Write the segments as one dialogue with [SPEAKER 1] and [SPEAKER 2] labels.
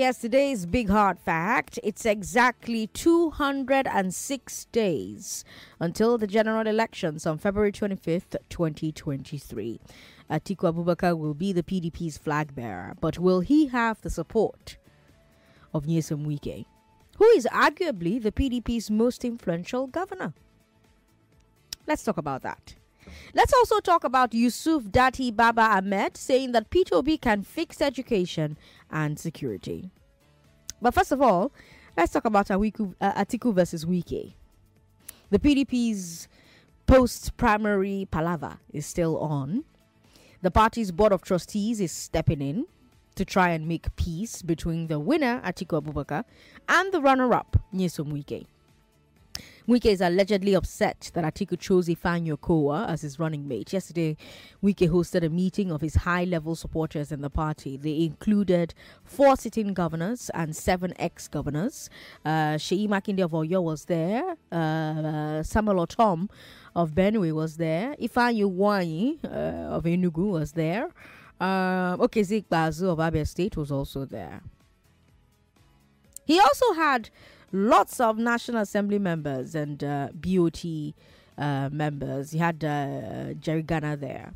[SPEAKER 1] Here's today's big hard fact. It's exactly 206 days until the general elections on February 25th, 2023. Atiku Abubakar will be the PDP's flag bearer, but will he have the support of Nyesom Wike, who is arguably the PDP's most influential governor? Let's talk about that. Let's also talk about Yusuf Dati Baba Ahmed saying that P2B can fix education and security. But first of all, let's talk about uh, Atiku versus Wike. The PDP's post primary palaver is still on. The party's board of trustees is stepping in to try and make peace between the winner, Atiku Abubakar, and the runner up, Nyesom Wike. Wike is allegedly upset that Atiku chose Ifeanyi Okowa as his running mate. Yesterday, Wike hosted a meeting of his high level supporters in the party. They included four sitting governors and seven ex governors. Uh, Seyi Makinde of Oyo was there, uh, uh, Samuel Ortom of Benue was there, Ifeanyi Ugwuanyi uh, of Enugu was there. Um, Okezie Ikpeazu of Abia State was also there. He also had lots of National Assembly members and uh, BOT uh, members. He had uh, Jerry Gana there.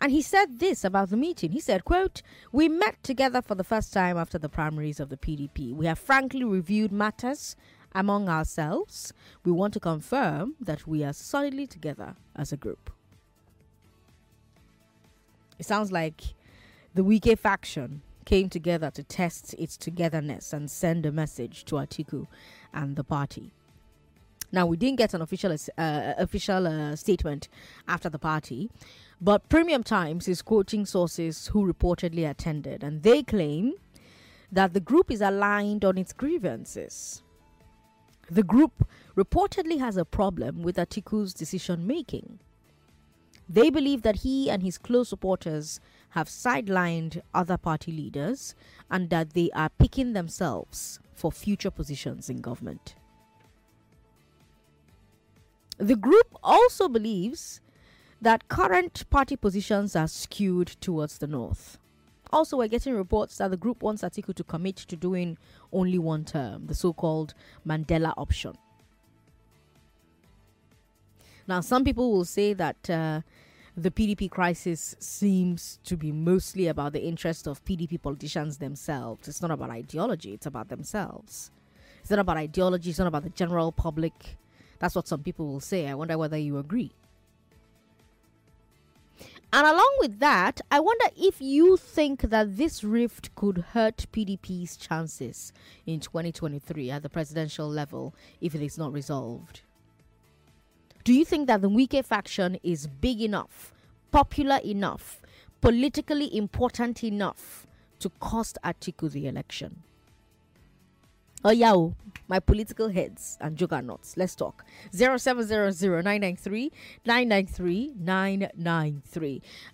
[SPEAKER 1] And he said this about the meeting. He said, quote, We met together for the first time after the primaries of the PDP. We have frankly reviewed matters among ourselves. We want to confirm that we are solidly together as a group. It sounds like the Wike faction came together to test its togetherness and send a message to Atiku and the party. Now we didn't get an official uh, official uh, statement after the party, but Premium Times is quoting sources who reportedly attended, and they claim that the group is aligned on its grievances. The group reportedly has a problem with Atiku's decision making. They believe that he and his close supporters have sidelined other party leaders and that they are picking themselves for future positions in government. The group also believes that current party positions are skewed towards the north. Also, we're getting reports that the group wants Atiku to commit to doing only one term, the so called Mandela option. Now, some people will say that uh, the PDP crisis seems to be mostly about the interest of PDP politicians themselves. It's not about ideology, it's about themselves. It's not about ideology, it's not about the general public. That's what some people will say. I wonder whether you agree. And along with that, I wonder if you think that this rift could hurt PDP's chances in 2023 at the presidential level if it is not resolved. Do you think that the Wike faction is big enough, popular enough, politically important enough to cost Atiku the election? Oh, yeah, oh, my political heads and juggernauts. Let's talk. 0700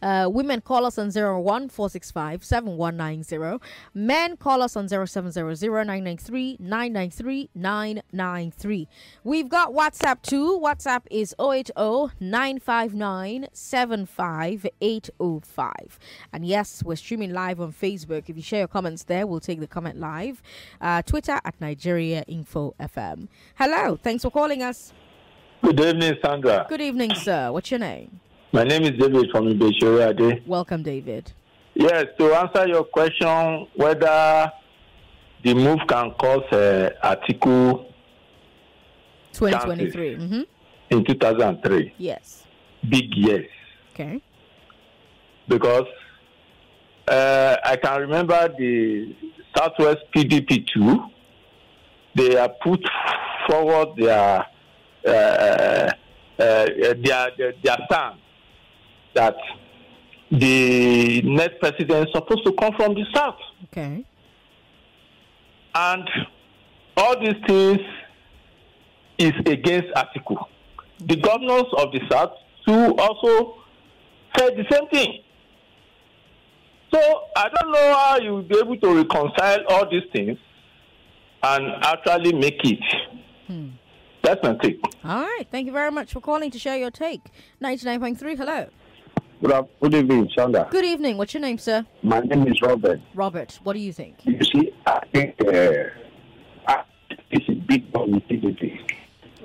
[SPEAKER 1] uh, Women call us on 01 7190. Men call us on 0700 We've got WhatsApp too. WhatsApp is 080 959 75805. And yes, we're streaming live on Facebook. If you share your comments there, we'll take the comment live. Uh, Twitter at Nigeria Info FM. Hello, thanks for calling us.
[SPEAKER 2] Good evening, Sandra.
[SPEAKER 1] Good evening, sir. What's your name?
[SPEAKER 2] My name is David from Ibeshoriade.
[SPEAKER 1] Welcome, David.
[SPEAKER 2] Yes, to answer your question, whether the move can cause uh, Atiku
[SPEAKER 1] 2023 mm-hmm.
[SPEAKER 2] in 2003.
[SPEAKER 1] Yes.
[SPEAKER 2] Big yes.
[SPEAKER 1] Okay.
[SPEAKER 2] Because uh, I can remember the Southwest PDP too. They have put forward their uh, uh, their, their, their stand that the next president is supposed to come from the south.
[SPEAKER 1] Okay.
[SPEAKER 2] And all these things is against Atiku. The governors of the south too also said the same thing. So I don't know how you will be able to reconcile all these things and actually make it.
[SPEAKER 1] Hmm.
[SPEAKER 2] That's my take.
[SPEAKER 1] All right. Thank you very much for calling to share your take. 99.3, hello.
[SPEAKER 3] Good, good evening, Sandra.
[SPEAKER 1] Good evening. What's your name, sir?
[SPEAKER 3] My name is Robert.
[SPEAKER 1] Robert, what do you think?
[SPEAKER 3] You see, I think uh, it's a big publicity.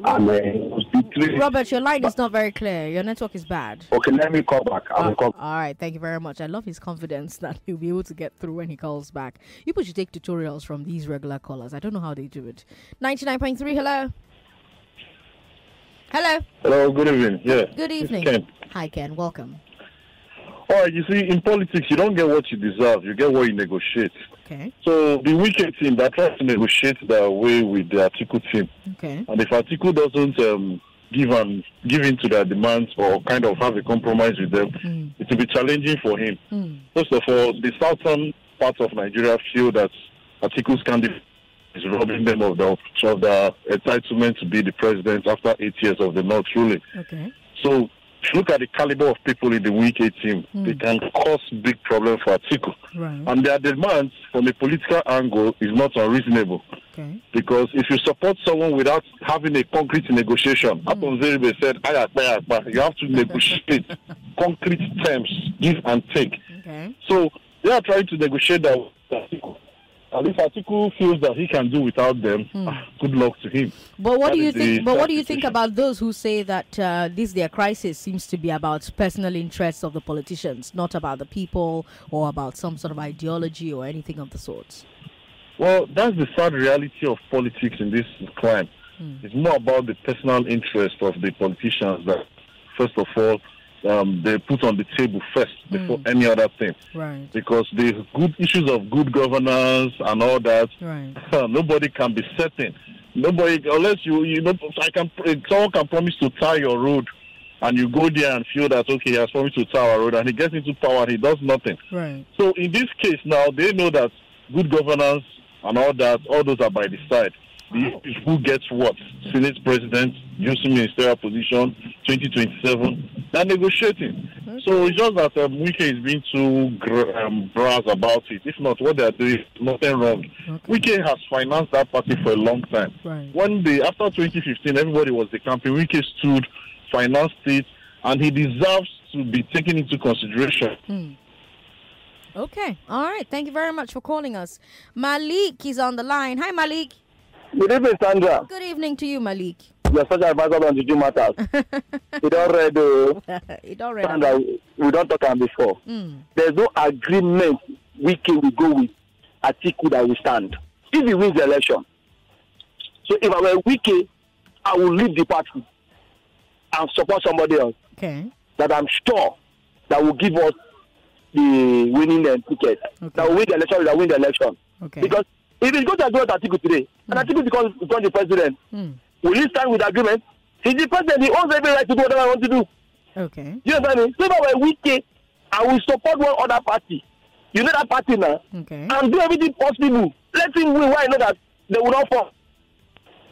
[SPEAKER 3] And, uh,
[SPEAKER 1] Robert, your line is not very clear. Your network is bad.
[SPEAKER 3] Okay, let me call back. I will call.
[SPEAKER 1] all right, thank you very much. I love his confidence that he'll be able to get through when he calls back. People should take tutorials from these regular callers. I don't know how they do it. 99.3, hello. Hello.
[SPEAKER 4] Hello, good evening. Yeah.
[SPEAKER 1] Good evening.
[SPEAKER 4] Ken.
[SPEAKER 1] Hi, Ken. Welcome.
[SPEAKER 4] All right, you see, in politics, you don't get what you deserve. You get what you negotiate.
[SPEAKER 1] Okay.
[SPEAKER 4] So the wicked team, they're trying to negotiate their way with the Atiku team.
[SPEAKER 1] Okay.
[SPEAKER 4] And if Atiku doesn't um, give and give in to their demands or kind of have a compromise with them,
[SPEAKER 1] Mm.
[SPEAKER 4] it will be challenging for him.
[SPEAKER 1] Mm.
[SPEAKER 4] First of all, the southern part of Nigeria feel that Atiku's candidate is robbing them of the of the entitlement to be the president after eight years of the North ruling.
[SPEAKER 1] Okay.
[SPEAKER 4] So look at the caliber of people in the Wike team, hmm. they can cause big problems for Atiku.
[SPEAKER 1] Right.
[SPEAKER 4] And their demands from a political angle is not unreasonable.
[SPEAKER 1] Okay.
[SPEAKER 4] Because if you support someone without having a concrete negotiation, hmm. Apon Zeribe said, "Aya, aya, aya," you have to negotiate concrete terms, give and take.
[SPEAKER 1] Okay.
[SPEAKER 4] So they are trying to negotiate that with Atiku. And if Atiku feels that he can do without them, ah, good luck to him.
[SPEAKER 1] But what
[SPEAKER 4] That
[SPEAKER 1] do you think? But what do you think about those who say that uh, this their crisis seems to be about personal interests of the politicians, not about the people or about some sort of ideology or anything of the sorts?
[SPEAKER 4] Well, that's the sad reality of politics in this climb. It's more about the personal interest of the politicians that, first of all, um, they put on the table first before any other thing.
[SPEAKER 1] Right.
[SPEAKER 4] Because the good issues of good governance and all that,
[SPEAKER 1] Right.
[SPEAKER 4] nobody can be certain. Nobody, unless you, you know, I can, someone can promise to tie your road, and you go there and feel that okay, he has promised to our road, and he gets into power, and he does nothing.
[SPEAKER 1] Right.
[SPEAKER 4] So in this case now, they know that good governance and all that, all those are by the side. Who gets what? Senate president, using ministerial position, 2027. They're negotiating. So it's just that um, Wike is being too gr- um, brass about it. If not, what they're doing is nothing wrong. Wike has financed that party for a long time.
[SPEAKER 1] Right.
[SPEAKER 4] When they, after 2015, everybody was the campaign, Wike stood, financed it, and he deserves to be taken into consideration.
[SPEAKER 1] Okay. All right. Thank you very much for calling us. Malik is on the line. Hi, Malik.
[SPEAKER 3] Good evening, Sandra.
[SPEAKER 1] Good evening to you, Malik.
[SPEAKER 3] Your social advisor on the June matters. we don't uh,
[SPEAKER 1] it already.
[SPEAKER 3] Sandra, we don't talk on before.
[SPEAKER 1] Mm.
[SPEAKER 3] There's no agreement we can we go with Atiku that will stand. If he wins the election. So if I were Wike, I will leave the party and support somebody else
[SPEAKER 1] Okay.
[SPEAKER 3] that I'm sure that will give us the winning ticket.
[SPEAKER 1] Okay.
[SPEAKER 3] That will win the election, that will win the election.
[SPEAKER 1] Okay.
[SPEAKER 3] Because if it's going to agree with Atiku today, and Atiku becomes, becomes the president,
[SPEAKER 1] Mm.
[SPEAKER 3] will he stand with agreement? He's the president, he owns every right to do whatever I want to do.
[SPEAKER 1] Okay.
[SPEAKER 3] You understand me? So if I were Wike, I will support one other party. You know that party now?
[SPEAKER 1] Okay.
[SPEAKER 3] And do everything possible. Let him win why know that they will not fall.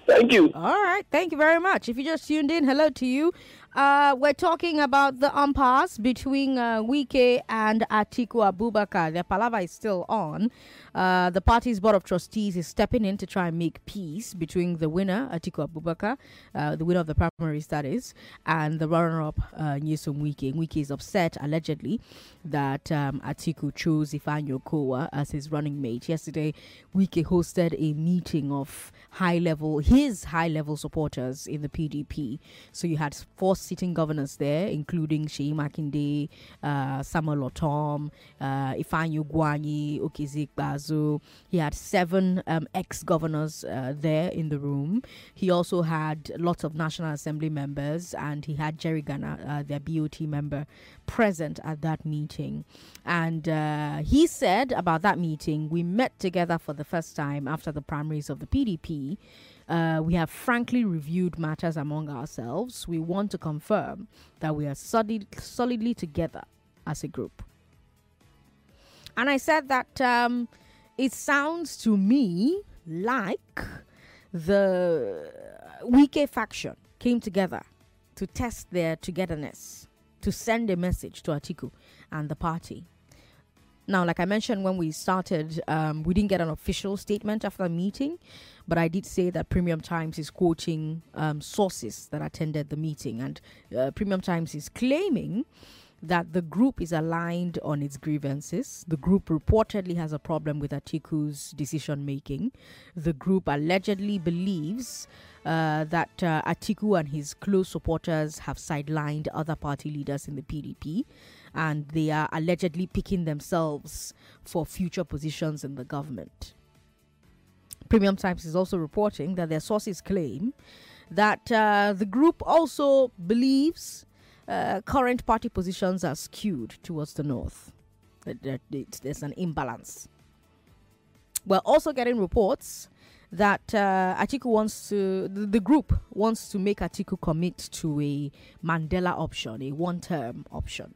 [SPEAKER 3] Thank you.
[SPEAKER 1] All right. Thank you very much. If you just tuned in, hello to you. Uh, we're talking about the impasse between uh, Wike and Atiku Abubakar. Their palaver is still on. Uh, the party's board of trustees is stepping in to try and make peace between the winner, Atiku Abubakar, uh, the winner of the primaries, that is, and the runner-up, uh, Nyesom Wike. Wike is upset, allegedly, that um, Atiku chose Ifeanyi Okowa as his running mate. Yesterday, Wike hosted a meeting of high-level, his high-level supporters in the PDP. So you had four sitting governors there, including Sheyi Makinde, uh, Samuel Ortom, uh, Ifeanyi Okezie Bazo. He had seven um, ex-governors uh, there in the room. He also had lots of National Assembly members, and he had Jerry Gana, uh, their BOT member, present at that meeting. And uh, he said about that meeting, we met together for the first time after the primaries of the PDP. Uh, we have frankly reviewed matters among ourselves. We want to confirm that we are solid, solidly together as a group. And I said that um, it sounds to me like the Wike faction came together to test their togetherness, to send a message to Atiku and the party. Now, like I mentioned when we started, um, we didn't get an official statement after the meeting, but I did say that Premium Times is quoting um, sources that attended the meeting, and uh, Premium Times is claiming that the group is aligned on its grievances. The group reportedly has a problem with Atiku's decision making. The group allegedly believes uh, that uh, Atiku and his close supporters have sidelined other party leaders in the PDP and they are allegedly picking themselves for future positions in the government. Premium Times is also reporting that their sources claim that uh, the group also believes uh, current party positions are skewed towards the north. There's an imbalance. We're also getting reports that uh, Atiku wants to, the, group wants to make Atiku commit to a Mandela option, a one term option.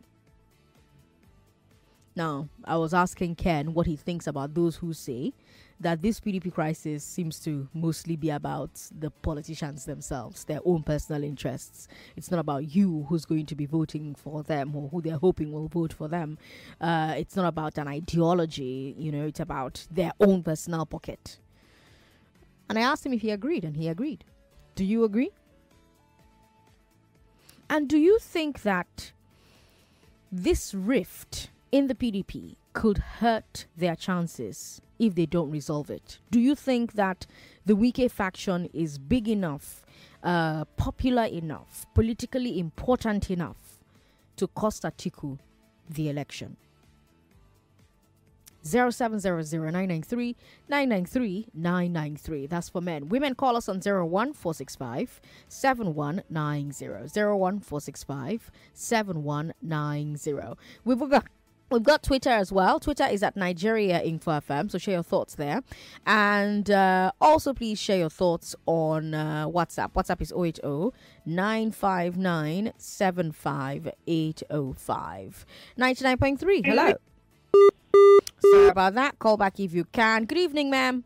[SPEAKER 1] Now, I was asking Ken what he thinks about those who say that this PDP crisis seems to mostly be about the politicians themselves, their own personal interests. It's not about you who's going to be voting for them or who they're hoping will vote for them. Uh, it's not about an ideology, you know, it's about their own personal pocket. And I asked him if he agreed, and he agreed. Do you agree? And do you think that this rift in the PDP could hurt their chances if they don't resolve it. Do you think that the Wike faction is big enough, uh, popular enough, politically important enough to cost Atiku the election? 0700 That's for men. Women call us on 01465 7190. 01465 7190. We've got We've got Twitter as well. Twitter is at Nigeria Info FM, so share your thoughts there. And uh, also, please share your thoughts on uh, WhatsApp. WhatsApp is 080 959 75805. 99.3. Hello. Sorry about that. Call back if you can. Good evening, ma'am.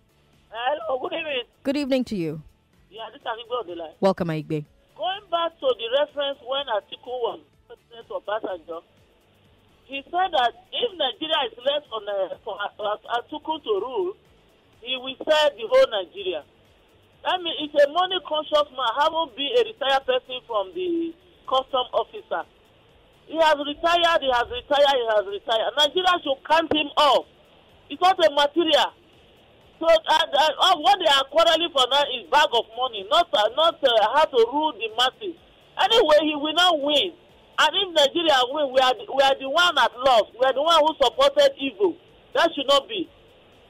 [SPEAKER 5] Hello, good evening.
[SPEAKER 1] Good evening to you.
[SPEAKER 5] Yeah, this is Igbe on the line.
[SPEAKER 1] Welcome, Igbe.
[SPEAKER 5] Going back to the reference when Atiku was president of Basanjo, he said that if Nigeria is left on uh, for to rule, he will sell the whole Nigeria. I mean, it's a money conscious man, haven't been a retired person from the custom officer. He has retired, he has retired, he has retired. Nigeria should count him off. It's not a material. So uh, uh, what they are quarreling for now is bag of money, not uh, not uh, how to rule the masses. Anyway, he will not win. And if Nigeria win, we are the, we are the one that lost. We are the one who supported evil. That should not be.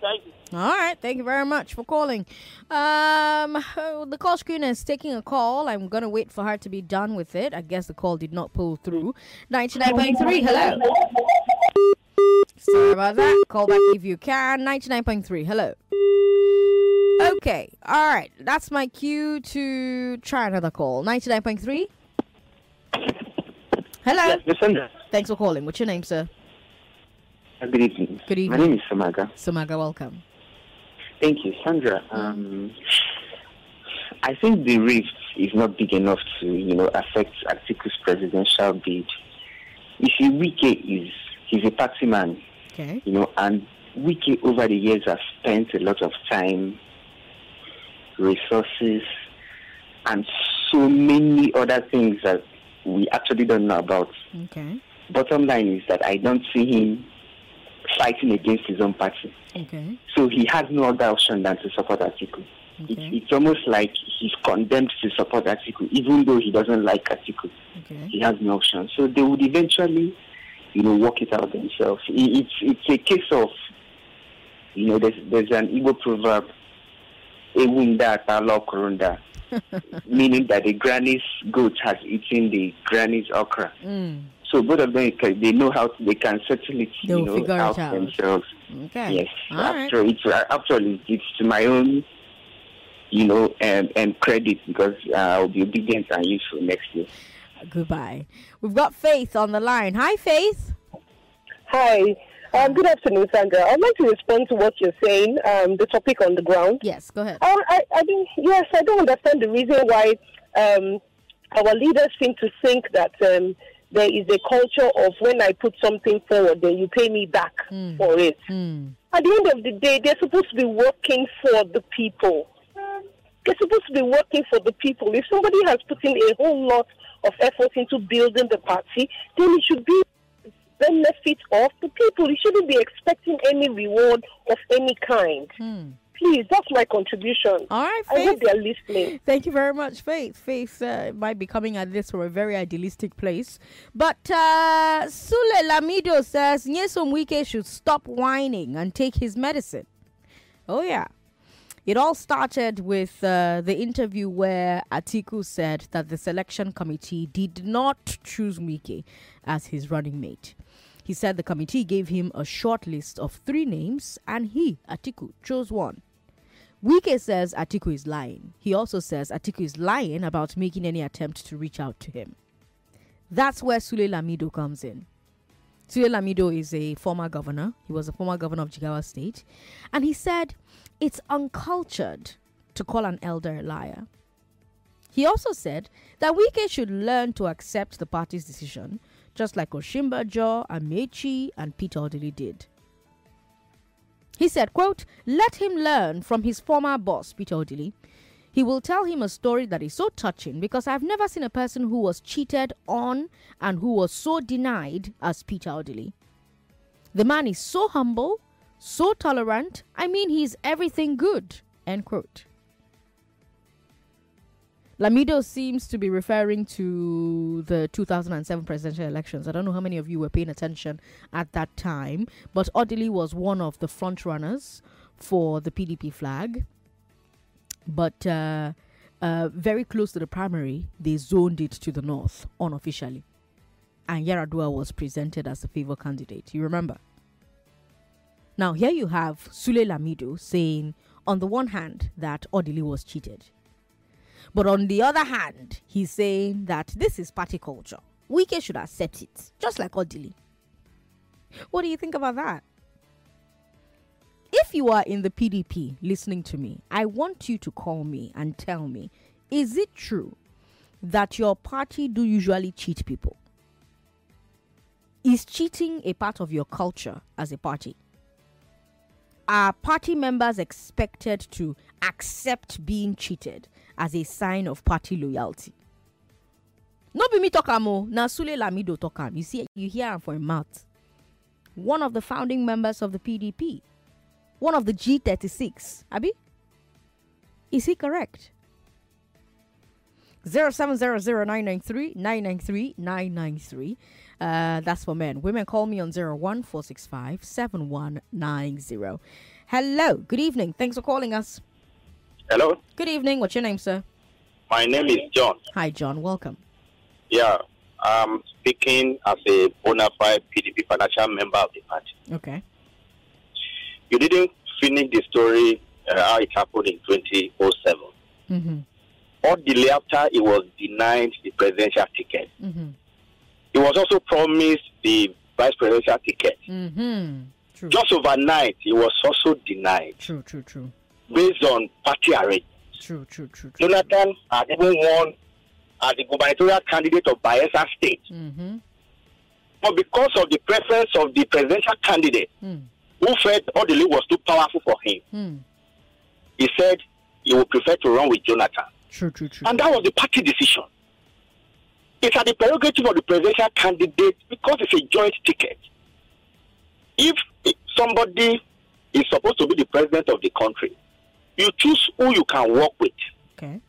[SPEAKER 5] Thank you.
[SPEAKER 1] All right, thank you very much for calling. Um, the call screener is taking a call. I'm gonna wait for her to be done with it. I guess the call did not pull through. Ninety-nine point three. Hello. Sorry about that. Call back if you can. Ninety-nine point three. Hello. Okay. All right. That's my cue to try another call. Ninety-nine point three. Hello.
[SPEAKER 6] Yes, Sandra.
[SPEAKER 1] Thanks for calling. What's your name, sir?
[SPEAKER 6] Uh, good evening.
[SPEAKER 1] Good evening.
[SPEAKER 6] My name is Samaga.
[SPEAKER 1] Samaga, welcome.
[SPEAKER 6] Thank you, Sandra. Um, I think the rift is not big enough to, you know, affect Atiku's presidential bid. You see, Wike is he's a party man,
[SPEAKER 1] okay.
[SPEAKER 6] you know, and Wike over the years has spent a lot of time, resources, and so many other things that we actually don't know about.
[SPEAKER 1] Okay.
[SPEAKER 6] Bottom line is that I don't see him fighting against his own party.
[SPEAKER 1] Okay.
[SPEAKER 6] So he has no other option than to support Atiku.
[SPEAKER 1] Okay.
[SPEAKER 6] It's, it's almost like he's condemned to support Atiku, even though he doesn't like Atiku.
[SPEAKER 1] Okay.
[SPEAKER 6] He has no option. So they would eventually, you know, work it out themselves. It, it's it's a case of, you know, there's there's an Igbo proverb, "Ewunda talo korunda," meaning that the granny's goat has eaten the granny's okra.
[SPEAKER 1] Mm.
[SPEAKER 6] So both of them, they know how to, they can settle it,
[SPEAKER 1] They'll
[SPEAKER 6] you know,
[SPEAKER 1] figure it
[SPEAKER 6] out,
[SPEAKER 1] out.
[SPEAKER 6] themselves.
[SPEAKER 1] Okay.
[SPEAKER 6] Yes.
[SPEAKER 1] All right.
[SPEAKER 6] after it's uh, actually it's to my own, you know, and and credit because uh, I'll be obedient and useful next year.
[SPEAKER 1] Goodbye. We've got Faith on the line. Hi, Faith.
[SPEAKER 7] Hi. Um, good afternoon, Sandra. I'd like to respond to what you're saying, um, the topic on the ground.
[SPEAKER 1] Yes, go ahead.
[SPEAKER 7] I, I, I think, yes, I don't understand the reason why um, our leaders seem to think that um, there is a culture of when I put something forward, then you pay me back
[SPEAKER 1] Mm.
[SPEAKER 7] for it.
[SPEAKER 1] Hmm.
[SPEAKER 7] At the end of the day, they're supposed to be working for the people. They're supposed to be working for the people. If somebody has put in a whole lot of effort into building the party, then it should be benefit of the people. You shouldn't be expecting any reward of any kind.
[SPEAKER 1] Hmm.
[SPEAKER 7] Please, that's my contribution.
[SPEAKER 1] All right, Faith.
[SPEAKER 7] I hope they're listening.
[SPEAKER 1] Thank you very much, Faith. Faith uh, might be coming at this from a very idealistic place. But uh, Sule Lamido says Nyesom Wike should stop whining and take his medicine. Oh, yeah. It all started with uh, the interview where Atiku said that the selection committee did not choose Wike as his running mate. He said the committee gave him a short list of three names and he, Atiku, chose one. Wike says Atiku is lying. He also says Atiku is lying about making any attempt to reach out to him. That's where Sule Lamido comes in. Sule Lamido is a former governor. He was a former governor of Jigawa State. And he said it's uncultured to call an elder a liar. He also said that Wike should learn to accept the party's decision, just like Osinbajo, Amaechi, and Peter Odili did. He said, quote, let him learn from his former boss, Peter Odili. He will tell him a story that is so touching because I've never seen a person who was cheated on and who was so denied as Peter Odili. The man is so humble, so tolerant. I mean, he's everything good. End quote. Lamido seems to be referring to the 2007 presidential elections. I don't know how many of you were paying attention at that time, but Odili was one of the front runners for the PDP flag. But uh, uh, very close to the primary, they zoned it to the north unofficially. And Yar'Adua was presented as the favor candidate. You remember? Now, here you have Sule Lamido saying, on the one hand, that Odili was cheated. But on the other hand, he's saying that this is party culture. Wike should accept it, just like Odili. What do you think about that? If you are in the PDP listening to me, I want you to call me and tell me is it true that your party do usually cheat people? Is cheating a part of your culture as a party? Are party members expected to accept being cheated as a sign of party loyalty? No be me talk am na Sule Lamido talk am. You see, you hear am for him mouth. One of the founding members of the PDP, one of the G36. Abi, is he correct? 0700-993-993-993. Uh, that's for men. Women call me on 01-465-7190. Hello, good evening. Thanks for calling us.
[SPEAKER 8] Hello,
[SPEAKER 1] Good evening. What's your name, sir?
[SPEAKER 8] my name is John.
[SPEAKER 1] Hi, John. Welcome.
[SPEAKER 8] Yeah, I'm speaking as a bona fide PDP financial member of the party.
[SPEAKER 1] Okay.
[SPEAKER 8] You didn't finish the story uh, how it happened in 2007.
[SPEAKER 1] Mm-hmm.
[SPEAKER 8] Odili after he was denied the presidential ticket.
[SPEAKER 1] Mm-hmm.
[SPEAKER 8] He was also promised the vice presidential ticket.
[SPEAKER 1] Mm-hmm. True.
[SPEAKER 8] Just overnight, he was also denied
[SPEAKER 1] True, true, true.
[SPEAKER 8] Based on party arrangement.
[SPEAKER 1] True, true, true, true.
[SPEAKER 8] Jonathan had even won as the gubernatorial candidate of Bayelsa State.
[SPEAKER 1] Mm-hmm.
[SPEAKER 8] But because of the preference of the presidential candidate,
[SPEAKER 1] Mm.
[SPEAKER 8] who felt Odili was too powerful for him,
[SPEAKER 1] Mm.
[SPEAKER 8] he said he would prefer to run with Jonathan.
[SPEAKER 1] True, true, true.
[SPEAKER 8] And that was the party decision. It's at the prerogative of the presidential candidate because it's a joint ticket. If somebody is supposed to be the president of the country, you choose who you can work with.
[SPEAKER 1] Okay.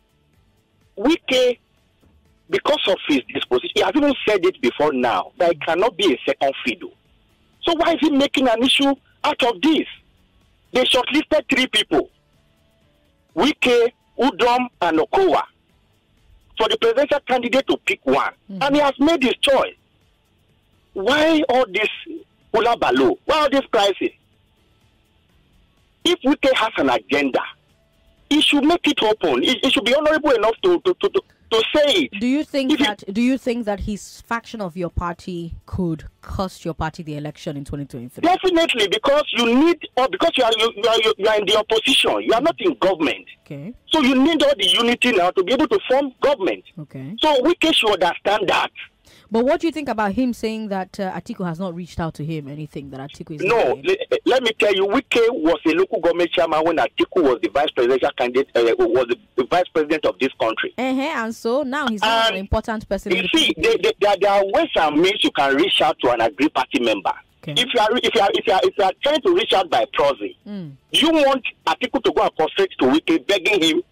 [SPEAKER 8] Wike, because of his disposition, he has even said it before now that it cannot be a second fiddle. So why is he making an issue out of this? They shortlisted three people: Wike, Udom, and Okowa. For the presidential candidate to pick one, hmm. and he has made his choice. Why all this hula baloo? Why all this crisis? If Wike has an agenda, he should make it open. He, he should be honorable enough to, to, to, to, to say it.
[SPEAKER 1] Do you think
[SPEAKER 8] If
[SPEAKER 1] that do you think that his faction of your party could cost your party the election in 2023?
[SPEAKER 8] Definitely, because you need, or because you are you, you are you are in the opposition, you are not in government,
[SPEAKER 1] Okay.
[SPEAKER 8] so you need all the unity now to be able to form government.
[SPEAKER 1] Okay.
[SPEAKER 8] So Wike should understand that.
[SPEAKER 1] But what do you think about him saying that uh, Atiku has not reached out to him? Anything that Atiku is
[SPEAKER 8] No, le- let me tell you, Wike was a local government chairman when Atiku was the vice presidential candidate, uh, was the, vice president of this country.
[SPEAKER 1] Uh-huh, and so now he's not an important person.
[SPEAKER 8] You
[SPEAKER 1] the
[SPEAKER 8] see,
[SPEAKER 1] PDP.
[SPEAKER 8] there, there, there, are ways and means you can reach out to an agri party member.
[SPEAKER 1] Okay.
[SPEAKER 8] If you are if you are if you are if you are trying to reach out by proxy,
[SPEAKER 1] Mm.
[SPEAKER 8] you want Atiku to go and prostrate to Wike, begging him.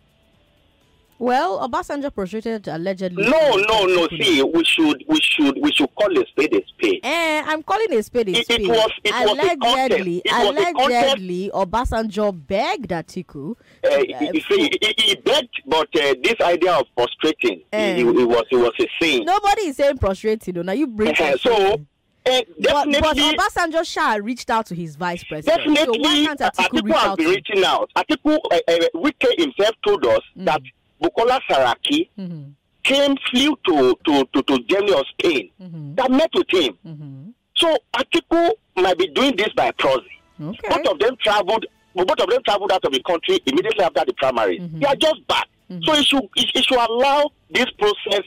[SPEAKER 1] Well, Obasanjo prostrated allegedly.
[SPEAKER 8] No, no, no. See, we should we should we should call a spade a spade.
[SPEAKER 1] Eh, I'm calling a spade a
[SPEAKER 8] It- it
[SPEAKER 1] spade.
[SPEAKER 8] was- it was a contest.
[SPEAKER 1] allegedly,
[SPEAKER 8] It was a contest.
[SPEAKER 1] allegedly, Obasanjo begged Atiku.
[SPEAKER 8] Uh,
[SPEAKER 1] uh,
[SPEAKER 8] see, he, he, he begged, but uh, this idea of frustrating,
[SPEAKER 1] Eh.
[SPEAKER 8] it, it was it was a thing.
[SPEAKER 1] Nobody is saying prostrating. though. Now you bring.
[SPEAKER 8] Uh, so
[SPEAKER 1] prostrating.
[SPEAKER 8] uh,
[SPEAKER 1] but, but Obasanjo Shah reached out to his vice president. so why
[SPEAKER 8] definitely,
[SPEAKER 1] can't Atiku
[SPEAKER 8] Atiku
[SPEAKER 1] reach
[SPEAKER 8] has
[SPEAKER 1] out
[SPEAKER 8] been reaching out. Atiku, uh, uh, Wike himself told us that Bukola Saraki
[SPEAKER 1] Mhm,
[SPEAKER 8] came flew to to to, to Germany or Spain
[SPEAKER 1] mhm,
[SPEAKER 8] that met with him.
[SPEAKER 1] mhm.
[SPEAKER 8] So Atiku might be doing this by proxy.
[SPEAKER 1] Okay.
[SPEAKER 8] Both of them traveled. Both of them traveled out of the country immediately after the primaries.
[SPEAKER 1] Mhm.
[SPEAKER 8] They are just back.
[SPEAKER 1] Mhm.
[SPEAKER 8] So it should it, it should allow this process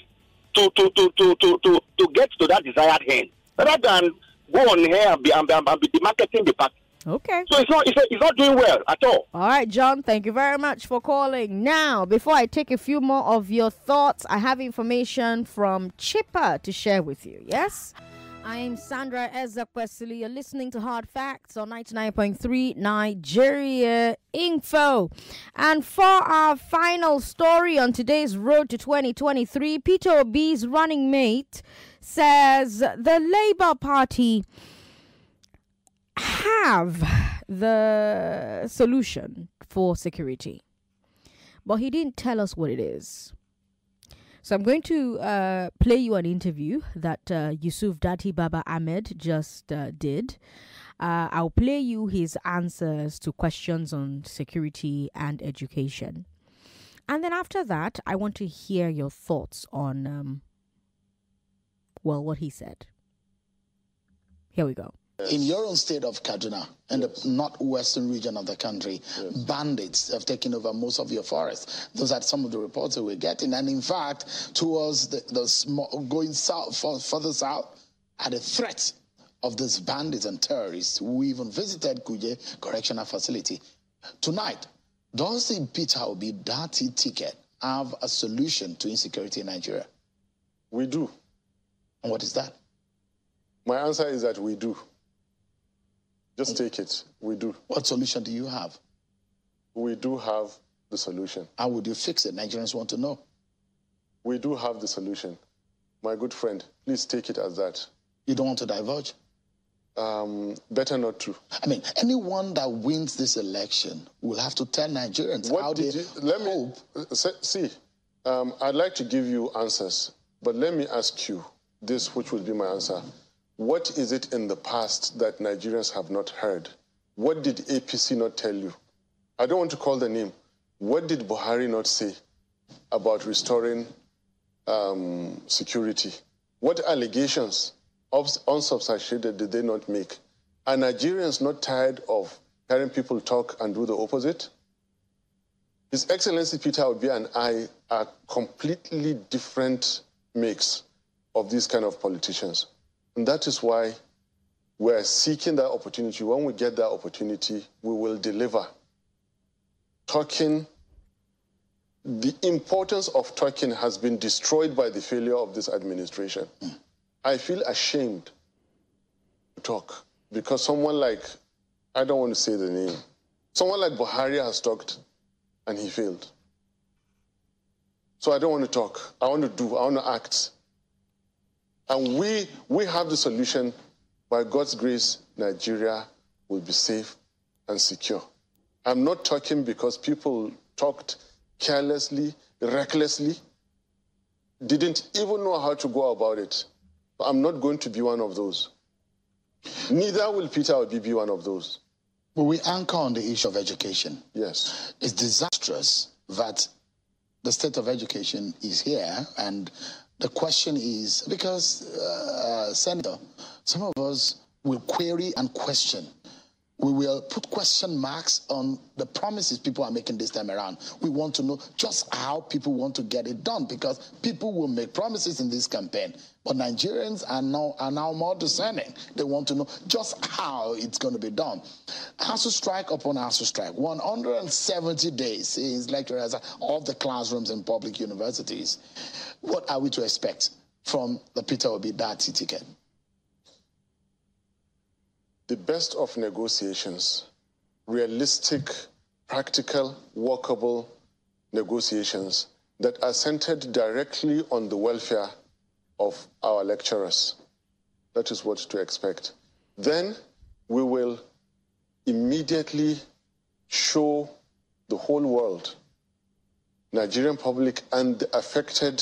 [SPEAKER 8] to to, to, to, to, to to get to that desired end, rather than go on here and be and, be- and be marketing the party.
[SPEAKER 1] Okay.
[SPEAKER 8] So it's not it's, it's not doing well at all.
[SPEAKER 1] All right, John, thank you very much for calling. Now, before I take a few more of your thoughts, I have information from Chipper to share with you. Yes? I'm Sandra Ezekwesili. You're listening to Hard Facts on 99.3 Nigeria Info. And for our final story on today's road to 2023, Peter Obi's running mate says the Labour Party have the solution for security, but he didn't tell us what it is. So I'm going to uh, play you an interview that uh, Yusuf Dati Baba Ahmed just uh, did. Uh, I'll play you his answers to questions on security and education. And then after that, I want to hear your thoughts on, um, well, what he said. Here we go.
[SPEAKER 9] In your own state of Kaduna, in the northwestern region of the country, bandits have taken over most of your forests. Those are some of the reports that we're getting. And in fact, towards the, the small, going south, further south, at the threat of these bandits and terrorists, we even visited Kuje Correctional Facility. Tonight, does the Peter Obi Dati ticket have a solution to insecurity in Nigeria?
[SPEAKER 10] We do.
[SPEAKER 9] And what is that?
[SPEAKER 10] My answer is that we do. Just take it. We do.
[SPEAKER 9] What solution do you have?
[SPEAKER 10] We do have the solution.
[SPEAKER 9] How would you fix it? Nigerians want to know.
[SPEAKER 10] We do have the solution. My good friend, please take it as that.
[SPEAKER 9] You don't want to divulge?
[SPEAKER 10] Um, better not to.
[SPEAKER 9] I mean, anyone that wins this election will have to tell Nigerians how
[SPEAKER 10] What did
[SPEAKER 9] they
[SPEAKER 10] you, let me
[SPEAKER 9] hope.
[SPEAKER 10] uh, se- see. Um, I'd like to give you answers, but let me ask you this, which will be my answer. What is it in the past that Nigerians have not heard? What did APC not tell you? I don't want to call the name. What did Buhari not say about restoring um, security? What allegations, unsubstantiated, did they not make? Are Nigerians not tired of hearing people talk and do the opposite? His Excellency Peter Obi and I are completely different mix of these kind of politicians. And that is why we're seeking that opportunity. When we get that opportunity, we will deliver. Talking, the importance of talking has been destroyed by the failure of this administration. Hmm. I feel ashamed to talk because someone like, I don't want to say the name, someone like Buhari has talked and he failed. So I don't want to talk. I want to do, I want to act. And we, we have the solution. By God's grace, Nigeria will be safe and secure. I'm not talking because people talked carelessly, recklessly, didn't even know how to go about it. I'm not going to be one of those. Neither will Peter Obi be one of those.
[SPEAKER 9] But we anchor on the issue of education.
[SPEAKER 10] Yes.
[SPEAKER 9] It's disastrous that the state of education is here, and the question is because, uh, Senator, some of us will query and question We will put question marks on the promises people are making this time around. We want to know just how people want to get it done because people will make promises in this campaign. But Nigerians are now, are now more discerning. They want to know just how it's going to be done. ASUU strike upon ASUU strike. 170 days, says lecturers of the classrooms in public universities. What are we to expect from the Peter Obi Dati ticket?
[SPEAKER 10] The best of negotiations, realistic, practical, workable negotiations that are centered directly on the welfare of our lecturers. That is what to expect. Then we will immediately show the whole world, Nigerian public and the affected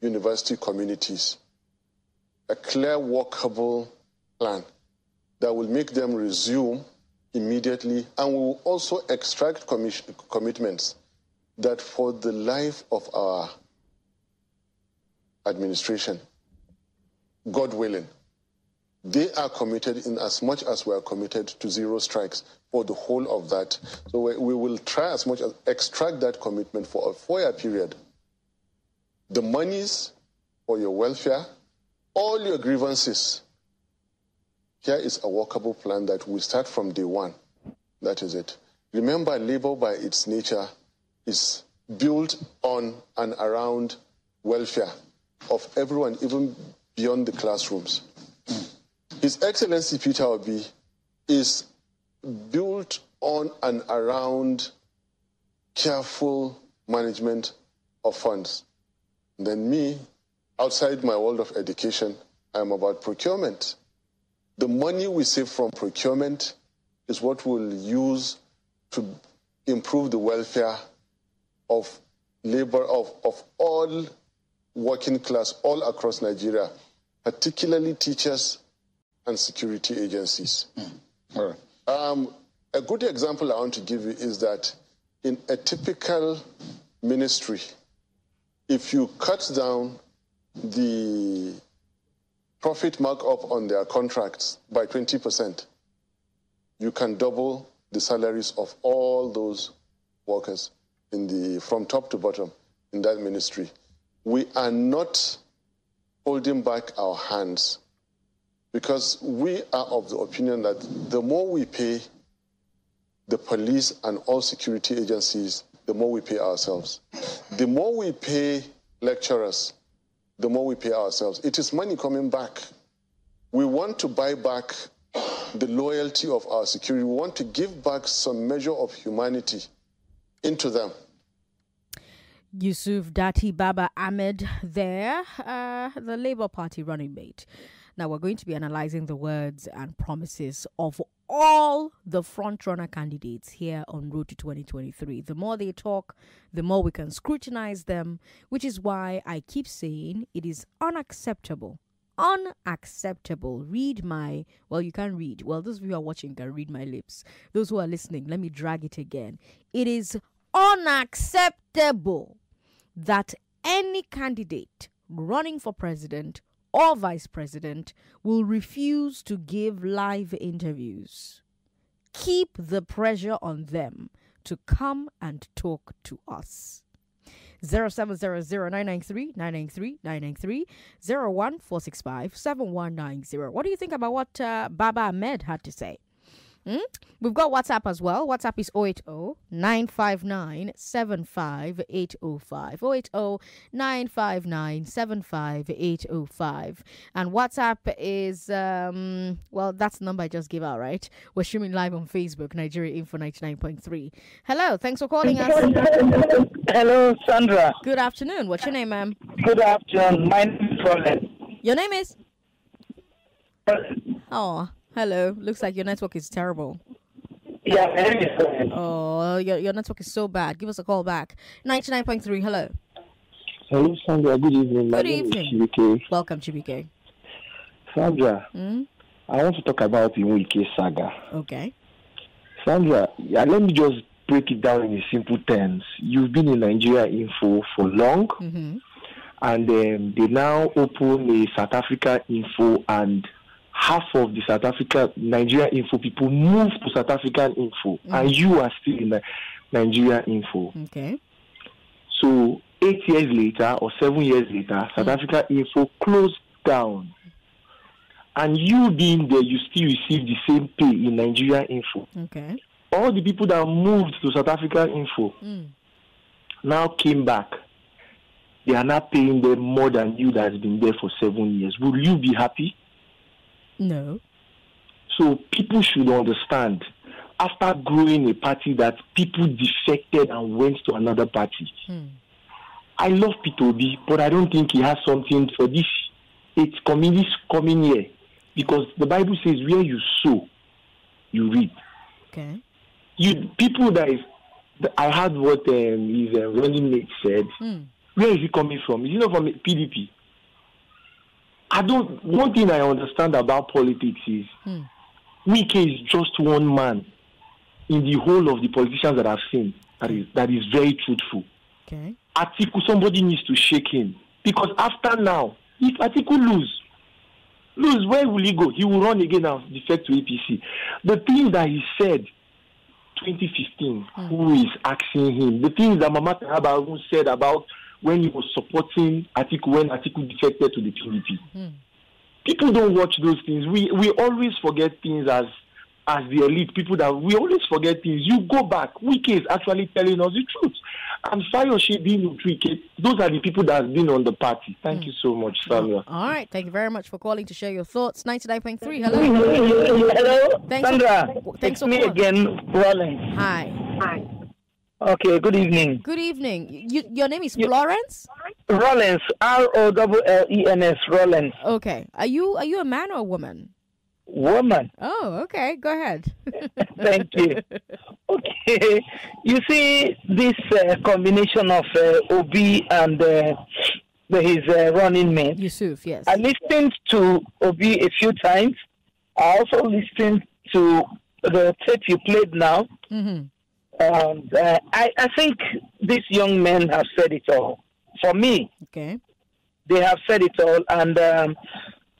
[SPEAKER 10] university communities, a clear, workable plan that will make them resume immediately, and we will also extract commitments that for the life of our administration, God willing, they are committed in as much as we are committed to zero strikes for the whole of that. So we, will try as much as extract that commitment for a four-year period. The monies for your welfare, all your grievances, here is a workable plan that will start from day one. That is it. Remember, labor by its nature is built on and around welfare of everyone, even beyond the classrooms. His Excellency Peter Obi is built on and around careful management of funds. Then me, outside my world of education, I'm about procurement. The money we save from procurement is what we'll use to improve the welfare of labor of, of all working class all across Nigeria, particularly teachers and security agencies. Mm. Um, a good example I want to give you is that in a typical ministry, if you cut down the profit markup on their contracts by 20%, you can double the salaries of all those workers in the, from top to bottom in that ministry. We are not holding back our hands because we are of the opinion that the more we pay the police and all security agencies, the more we pay ourselves. The more we pay lecturers, the more we pay ourselves. It is money coming back. We want to buy back the loyalty of our security. We want to give back some measure of humanity into them.
[SPEAKER 1] Yusuf Dati Baba Ahmed there, uh, the Labour Party running mate. Now we're going to be analyzing the words and promises of all the frontrunner candidates here on Road to 2023. The more they talk, the more we can scrutinize them, which is why I keep saying it is unacceptable. Unacceptable. Read my, well, you can read. Well, those of you who are watching can read my lips. Those who are listening, let me drag it again. It is unacceptable that any candidate running for president or vice president will refuse to give live interviews. Keep the pressure on them to come and talk to us. 0700-993-993-993 01465-7190. What do you think about what uh, Baba Ahmed had to say? Hmm? We've got WhatsApp as well. WhatsApp is 080 959 75805. 080 959 75805. And WhatsApp is, um, well, that's the number I just gave out, right? We're streaming live on Facebook, Nigeria Info 99.3. Hello, thanks for calling us.
[SPEAKER 11] Hello, Sandra.
[SPEAKER 1] Good afternoon. What's your name, ma'am?
[SPEAKER 11] Good afternoon. My name is Roland.
[SPEAKER 1] Your name is? Oh, hello. Looks like your network is terrible.
[SPEAKER 11] Yeah.
[SPEAKER 1] Oh, your, your network is so bad. Give us a call back. 99.3. Hello.
[SPEAKER 12] Hello, Sandra. Good evening. My
[SPEAKER 1] Good evening.
[SPEAKER 12] Chibike.
[SPEAKER 1] Welcome, Chibike.
[SPEAKER 12] Sandra,
[SPEAKER 1] Hmm?
[SPEAKER 12] I want to talk about the Wike saga.
[SPEAKER 1] Okay.
[SPEAKER 12] Sandra, yeah, let me just break it down in simple terms. You've been in Nigeria Info for long,
[SPEAKER 1] Mm-hmm.
[SPEAKER 12] and um, they now open a South Africa Info and half of the South Africa Nigeria info people moved to South African info, and you are still in the Nigeria info.
[SPEAKER 1] Okay.
[SPEAKER 12] So eight years later or seven years later, South Africa info closed down. And you being there, you still receive the same pay in Nigeria info.
[SPEAKER 1] Okay.
[SPEAKER 12] All the people that moved to South Africa info
[SPEAKER 1] Mm.
[SPEAKER 12] now came back. They are not paying them more than you that has been there for seven years. Will you be happy?
[SPEAKER 1] No.
[SPEAKER 12] So people should understand. After growing a party that people defected and went to another party,
[SPEAKER 1] Hmm.
[SPEAKER 12] I love Peter Obi, but I don't think he has something for this. It's coming, this coming year, because the Bible says, "Where you sow, you reap."
[SPEAKER 1] Okay.
[SPEAKER 12] You people that is, I heard what um, his uh, running mate said.
[SPEAKER 1] Hmm.
[SPEAKER 12] Where is he coming from? Is he not from PDP? I don't. One thing I understand about politics is.
[SPEAKER 1] Hmm.
[SPEAKER 12] Wike is just one man in the whole of the politicians that I've seen that is that is very truthful.
[SPEAKER 1] Okay.
[SPEAKER 12] Atiku, somebody needs to shake him because after now, if Atiku lose, lose, where will he go? He will run again and defect to APC. The thing that he said 2015, hmm. who is asking him, the things that Mama Taraba even said about when he was supporting Atiku when Atiku defected to the PDP. Hmm. People don't watch those things. We we always forget things as as the elite people that we always forget things. You go back, Wike is actually telling us the truth. And Fayose being with Wike, those are the people that have been on the party. Thank you so much, hmm. Samuel.
[SPEAKER 1] All right. Thank you very much for calling to share your thoughts. 99.3. Hello.
[SPEAKER 11] Hello,
[SPEAKER 1] Thanks
[SPEAKER 11] Sandra.
[SPEAKER 1] For, thanks
[SPEAKER 11] it's
[SPEAKER 1] for
[SPEAKER 11] me
[SPEAKER 1] calling.
[SPEAKER 11] again, Rollins.
[SPEAKER 1] Hi.
[SPEAKER 11] Okay, good evening.
[SPEAKER 1] Good evening. You, your name is Florence?
[SPEAKER 11] Rollins, R O L L E N S, Rollins.
[SPEAKER 1] Okay. Are you are you a man or a woman?
[SPEAKER 11] Woman.
[SPEAKER 1] Oh, okay. Go ahead.
[SPEAKER 11] Thank you. Okay, you see this uh, combination of uh, Obi and uh, his uh, running mate.
[SPEAKER 1] Yusuf, yes.
[SPEAKER 11] I listened to Obi a few times. I also listened to the tape you played now.
[SPEAKER 1] Mm-hmm.
[SPEAKER 11] And uh, I, I think these young men have said it all. For me,
[SPEAKER 1] Okay.
[SPEAKER 11] they have said it all. And um,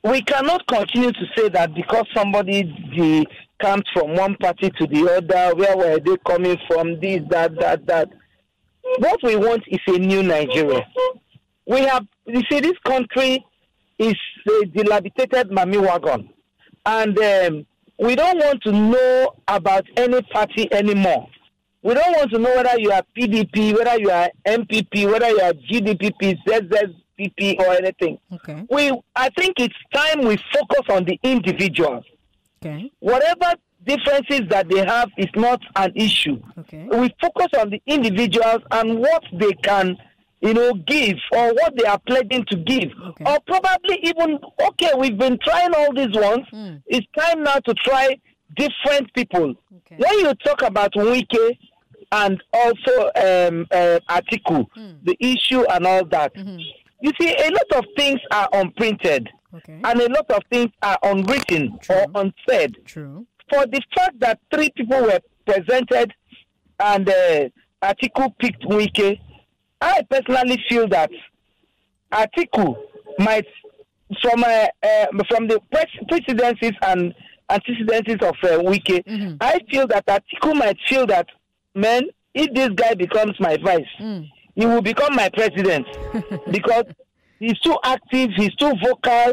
[SPEAKER 11] we cannot continue to say that because somebody decamped from one party to the other, where were they coming from, this, that, that, that. What we want is a new Nigeria. We have, you see, this country is a dilapidated mammy wagon. And um, we don't want to know about any party anymore. We don't want to know whether you are PDP, whether you are MPP, whether you are GDPP, ZZPP, or anything.
[SPEAKER 1] Okay.
[SPEAKER 11] We, I think it's time we focus on the individuals.
[SPEAKER 1] Okay.
[SPEAKER 11] Whatever differences that they have is not an issue.
[SPEAKER 1] Okay.
[SPEAKER 11] We focus on the individuals and what they can, you know, give or what they are pledging to give. Or probably even, okay, we've been trying all these ones. Hmm. It's time now to try different people. Okay. When you talk about Wike and also um, uh, Atiku, the issue and all that, you see, a lot of things are unprinted. And a lot of things are unwritten or unsaid.
[SPEAKER 1] True.
[SPEAKER 11] For the fact that three people were presented and uh, Atiku picked Wike, I personally feel that Atiku might, from uh, uh, from the presidencies and antecedents of uh, Wike, I feel that Atiku might feel that, man, if this guy becomes my vice, he will become my president because he's too active, he's too vocal,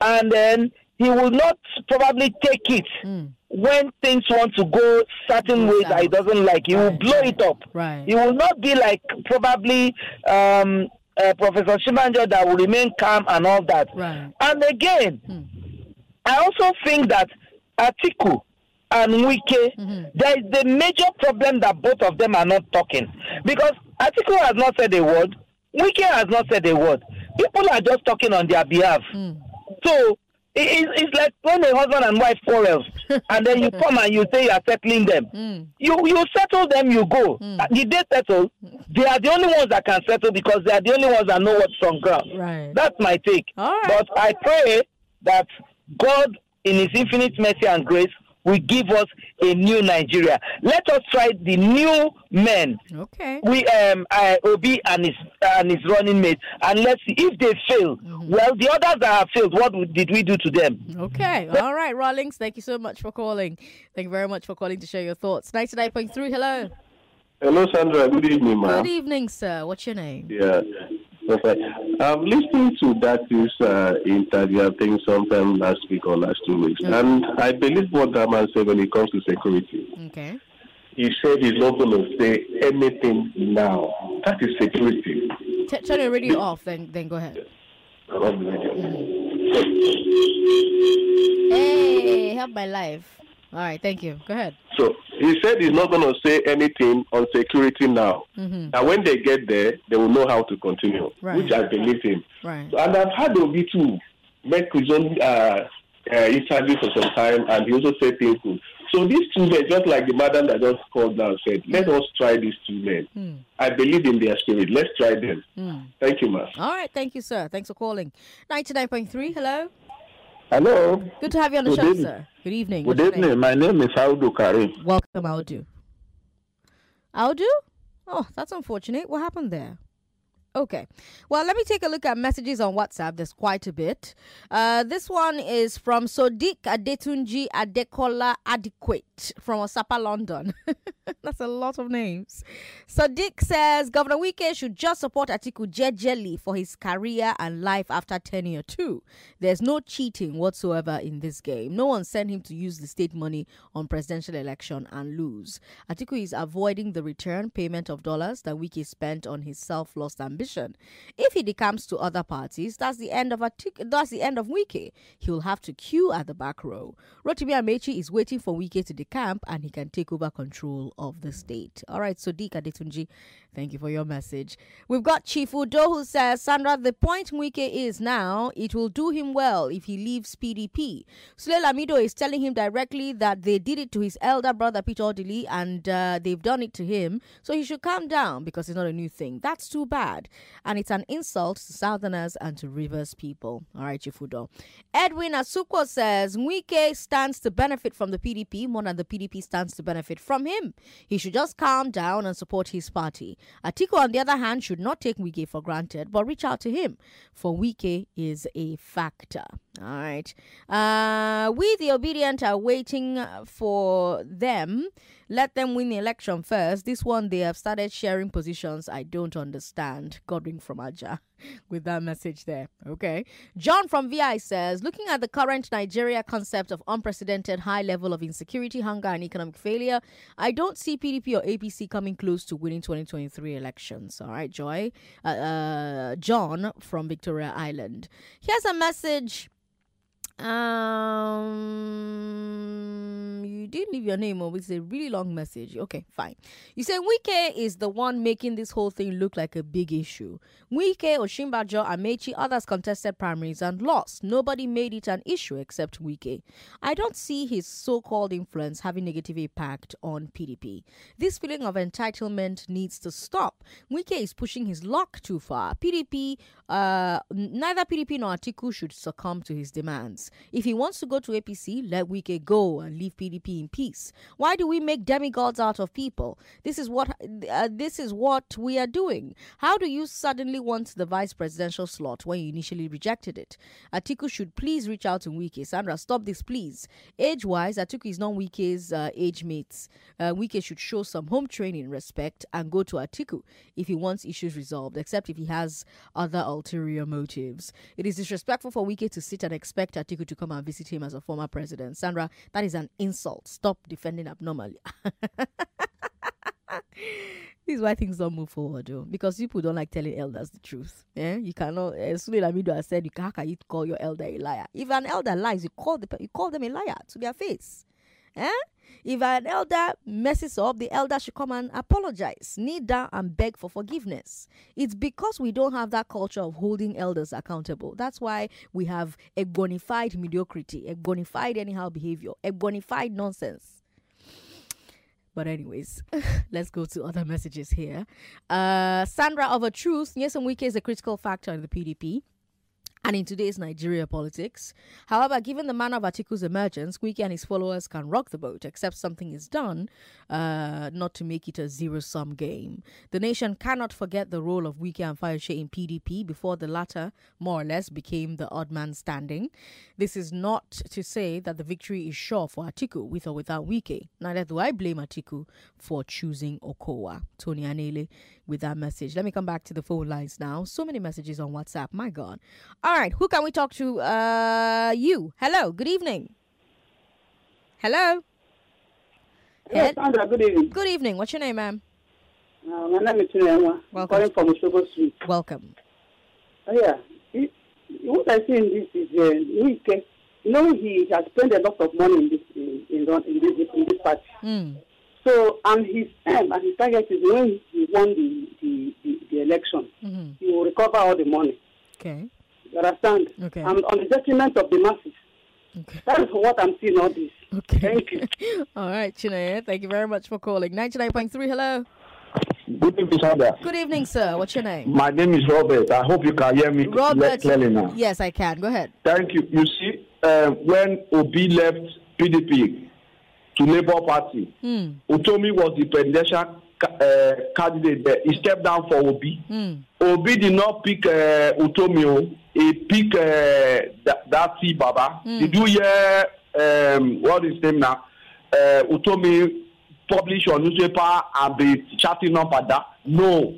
[SPEAKER 11] and then he will not probably take it when things want to go certain ways that he doesn't like. He will blow it up.
[SPEAKER 1] Right.
[SPEAKER 11] He will not be like probably um, uh, Professor Osinbajo that will remain calm and all that.
[SPEAKER 1] Right.
[SPEAKER 11] And again, I also think that Atiku and Wike, mm-hmm. there is the major problem that both of them are not talking. Because Atiku has not said a word, Wike has not said a word. People are just talking on their behalf. Mm. So it, it's- it's like when a husband and wife quarrels, and then you come and you say you are settling them. Mm. You you settle them, you go. Mm. Uh, Did they settle? They are the only ones that can settle because they are the only ones that know what's on ground.
[SPEAKER 1] Right.
[SPEAKER 11] That's my take. But I pray that God, in His infinite mercy and grace, will give us a new Nigeria. Let us try the new men.
[SPEAKER 1] Okay.
[SPEAKER 11] We um uh, Obi and his and his running mate, and let's see if they fail.
[SPEAKER 1] Mm-hmm.
[SPEAKER 11] Well, the others that have failed, what did we do to them?
[SPEAKER 1] Okay. All right, Rawlings. Thank you so much for calling. Thank you very much for calling to share your thoughts. Ninety nine point three. Hello.
[SPEAKER 13] Hello, Sandra. Good evening, ma'am.
[SPEAKER 1] Good evening, sir. What's your name?
[SPEAKER 13] Yeah. Okay. I'm listening to that is uh, interview, I think sometime last week or last two weeks. And I believe what that man said when it comes to security.
[SPEAKER 1] Okay.
[SPEAKER 13] He said he's not going to say anything now. That is security.
[SPEAKER 1] T- turn your radio off, then then go ahead.
[SPEAKER 13] The radio.
[SPEAKER 1] Hey, help my life. All right, thank you. Go ahead.
[SPEAKER 13] So he said he's not going to say anything on security now.
[SPEAKER 1] Mm-hmm.
[SPEAKER 13] And when they get there, they will know how to continue,
[SPEAKER 1] Right.
[SPEAKER 13] which I believe him.
[SPEAKER 1] Right.
[SPEAKER 13] And I've had Obi too make his own uh, uh, interview for some time, and he also said things good. So these two men, just like the madam that just called now said, let us try these two men.
[SPEAKER 1] Hmm.
[SPEAKER 13] I believe in their spirit. Let's try them.
[SPEAKER 1] Hmm.
[SPEAKER 13] Thank you, ma'am.
[SPEAKER 1] All right, thank you, sir. Thanks for calling. Ninety nine point three. Hello.
[SPEAKER 2] Hello.
[SPEAKER 1] Good to have you on the
[SPEAKER 2] Good
[SPEAKER 1] show,
[SPEAKER 2] evening.
[SPEAKER 1] sir. Good evening.
[SPEAKER 2] Good
[SPEAKER 1] your
[SPEAKER 2] evening. My name is Audu Karim.
[SPEAKER 1] Welcome, Audu. Audu? Oh, that's unfortunate. What happened there? Okay. Well, let me take a look at messages on WhatsApp. There's quite a bit. Uh, this one is from Sodiq Adetunji Adekola Adequate from Osapa, London. That's a lot of names. Sadiq says Governor Wike should just support Atiku Jejeli for his career and life after tenure too. There's no cheating whatsoever in this game. No one sent him to use the state money on presidential election and lose. Atiku is avoiding the return payment of dollars that Wike spent on his self-lost ambition. If he decomes to other parties, that's the end of Atiku, that's the end of Wike. He will have to queue at the back row. Rotimi Amaechi is waiting for Wike to decamp and he can take over control of the state. All right, Sadiq Adetunji, thank you for your message. We've got Chief Udo who says, Sandra, the point Wike is now, it will do him well if he leaves PDP. Sule Lamido is telling him directly that they did it to his elder brother Peter Odili and uh, they've done it to him, so he should calm down because it's not a new thing. That's too bad. And it's an insult to Southerners and to Rivers people. All right, Chief Udo. Edwin Asuko says, Wike stands to benefit from the PDP more than the PDP stands to benefit from him. He should just calm down and support his party. Atiku, on the other hand, should not take Wike for granted, but reach out to him, for Wike is a factor. All right. Uh, we, the obedient, are waiting for them. Let them win the election first. This one, they have started sharing positions I don't understand. Godwin from Aja with that message there. Okay. John from VI says looking at the current Nigeria concept of unprecedented high level of insecurity, hunger, and economic failure, I don't see PDP or APC coming close to winning 2023 elections. All right, Joy. Uh, uh, John from Victoria Island. Here's a message. Um, you didn't leave your name, or it's a really long message. Okay, fine. You say Wike is the one making this whole thing look like a big issue. Wike, Osinbajo, Amaechi, others contested primaries and lost. Nobody made it an issue except Wike. I don't see his so-called influence having negative impact on PDP. This feeling of entitlement needs to stop. Wike is pushing his luck too far. PDP, uh, neither PDP nor Atiku should succumb to his demands. If he wants to go to APC, let Wike go and leave PDP in peace. Why do we make demigods out of people? This is what uh, this is what we are doing. How do you suddenly want the vice presidential slot when you initially rejected it? Atiku should please reach out to Wike. Sandra, stop this, please. Age-wise, Atiku is not Wike's uh, age mates. Uh, Wike should show some home training, respect, and go to Atiku if he wants issues resolved, except if he has other ulterior motives. It is disrespectful for Wike to sit and expect Atiku to come and visit him as a former president. Sandra, that is an insult. Stop defending abnormally. this is why things don't move forward, though, because people don't like telling elders the truth. Yeah, you cannot. Eh, as Sule Lamido has said, you can, how can you call your elder a liar? If an elder lies, you call the you call them a liar to their face. Eh? If an elder messes up, the elder should come and apologize, kneel down and beg for forgiveness. It's because we don't have that culture of holding elders accountable. That's why we have a bonified mediocrity, a bonified anyhow behavior, a bonified nonsense. But anyways, let's go to other messages here. Uh, Sandra of a truth, Nyesom Wike is a critical factor in the PDP. And in today's Nigeria politics. However, given the manner of Atiku's emergence, Wike and his followers can rock the boat, except something is done uh, not to make it a zero sum game. The nation cannot forget the role of Wike and Fayose in PDP before the latter, more or less, became the odd man standing. This is not to say that the victory is sure for Atiku with or without Wike. Neither do I blame Atiku for choosing Okowa. Tony Anele with that message. Let me come back to the phone lines now. So many messages on WhatsApp. My God. All right. Who can we talk to? Uh, you. Hello. Good evening. Hello.
[SPEAKER 14] Yes, Sandra, good evening.
[SPEAKER 1] Good evening. What's your name, ma'am?
[SPEAKER 14] Uh, my name is Chinenwa.
[SPEAKER 1] Welcome.
[SPEAKER 14] calling from Oshogo Street.
[SPEAKER 1] Welcome.
[SPEAKER 14] Oh, yeah. He, what I see in this is uh, Wike. You know, he has spent a lot of money in this in, in, in this in this party.
[SPEAKER 1] Mm.
[SPEAKER 14] So, and his aim and his target is when he won the the, the, the election,
[SPEAKER 1] mm-hmm.
[SPEAKER 14] he will recover all the money.
[SPEAKER 1] Okay.
[SPEAKER 14] You understand?
[SPEAKER 1] Okay.
[SPEAKER 14] And on the detriment of the masses.
[SPEAKER 1] Okay.
[SPEAKER 14] That is what I'm seeing all this.
[SPEAKER 1] Okay.
[SPEAKER 14] Thank you.
[SPEAKER 1] all right, Chinaya. Thank you very much for calling. 99.3, hello.
[SPEAKER 15] Good evening, Sandra.
[SPEAKER 1] Good evening, sir. What's your name?
[SPEAKER 15] My name is Robert. I hope you can hear me
[SPEAKER 1] Robert.
[SPEAKER 15] clearly now.
[SPEAKER 1] Yes, I can. Go ahead.
[SPEAKER 15] Thank you. You see, uh, when Obi left PDP to Labour Party,
[SPEAKER 1] Mm.
[SPEAKER 15] Utomi was the presidential uh, candidate there. He stepped down for Obi.
[SPEAKER 1] Mm.
[SPEAKER 15] Obi did not pick uh, Utomi. He picked uh, that, that Baba.
[SPEAKER 1] Mm.
[SPEAKER 15] Did you hear um, what is his name now? Uh, Utomi publish on newspaper and be chatting up at that? No.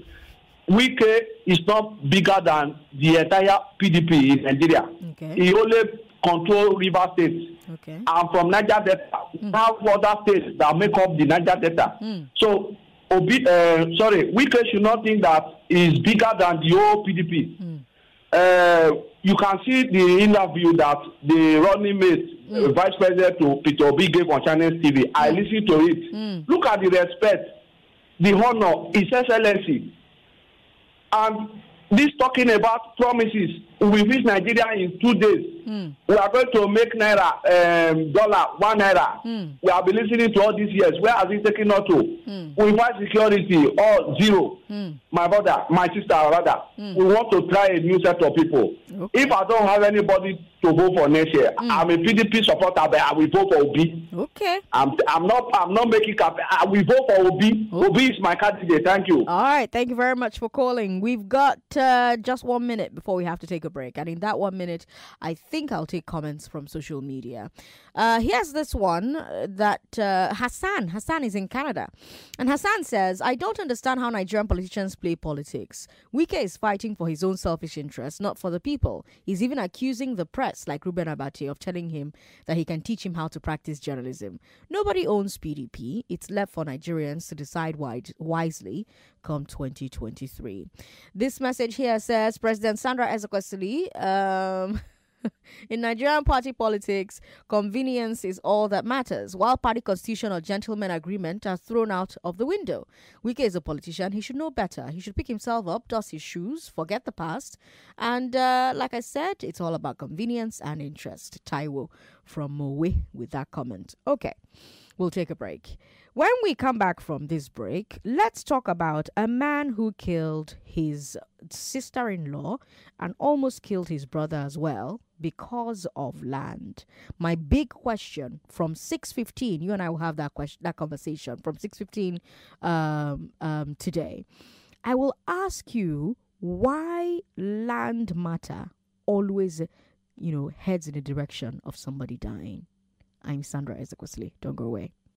[SPEAKER 15] Wike is not bigger than the entire PDP in Nigeria.
[SPEAKER 1] Okay.
[SPEAKER 15] He only control River states.
[SPEAKER 1] Okay.
[SPEAKER 15] And from Niger Delta, we have other states that make up the Niger Delta.
[SPEAKER 1] Mm.
[SPEAKER 15] So, Obi, uh, sorry, Wike should not think that is bigger than the whole PDP. Uh, you can see the interview that the running mate, uh, Vice President to Peter Obi gave on Channels TV. I listened to it. Look at the respect, the honor, His Excellency. And this talking about promises, we reach Nigeria in two days. Hmm. We are going to make naira um, dollar one naira. Hmm. We have been listening to all these years. Where has it taken us to? Hmm. We find security all zero. My brother, my sister, rather, we want to try a new set of people. If I don't have anybody to vote for next year, I'm a PDP supporter, but I will vote for Obi.
[SPEAKER 1] Okay.
[SPEAKER 15] I'm I'm not I'm not making cap. I will vote for Obi. Obi is my candidate. Thank you.
[SPEAKER 1] All right. Thank you very much for calling. We've got uh, just one minute before we have to take a break. And in that one minute, I think I'll take comments from social media. Uh, here's this one uh, that uh, Hassan, Hassan is in Canada. And Hassan says, I don't understand how Nigerian politicians play politics. Wike is fighting for his own selfish interests, not for the people. He's even accusing the press, like Reuben Abati, of telling him that he can teach him how to practice journalism. Nobody owns PDP. It's left for Nigerians to decide wisely come 2023. This message here says President Sandra Ezekwesili, um, in Nigerian party politics, convenience is all that matters. While party constitution or gentleman agreement are thrown out of the window. Wike is a politician. He should know better. He should pick himself up, dust his shoes, forget the past. And uh, like I said, it's all about convenience and interest. Taiwo from Mowe with that comment. Okay, we'll take a break. When we come back from this break, let's talk about a man who killed his sister in law and almost killed his brother as well because of land. My big question from 6:15, you and I will have that question that conversation from 6:15 um, um, today. I will ask you why land matter always you know heads in the direction of somebody dying. I'm Sandra Ezekwesili. Don't go away.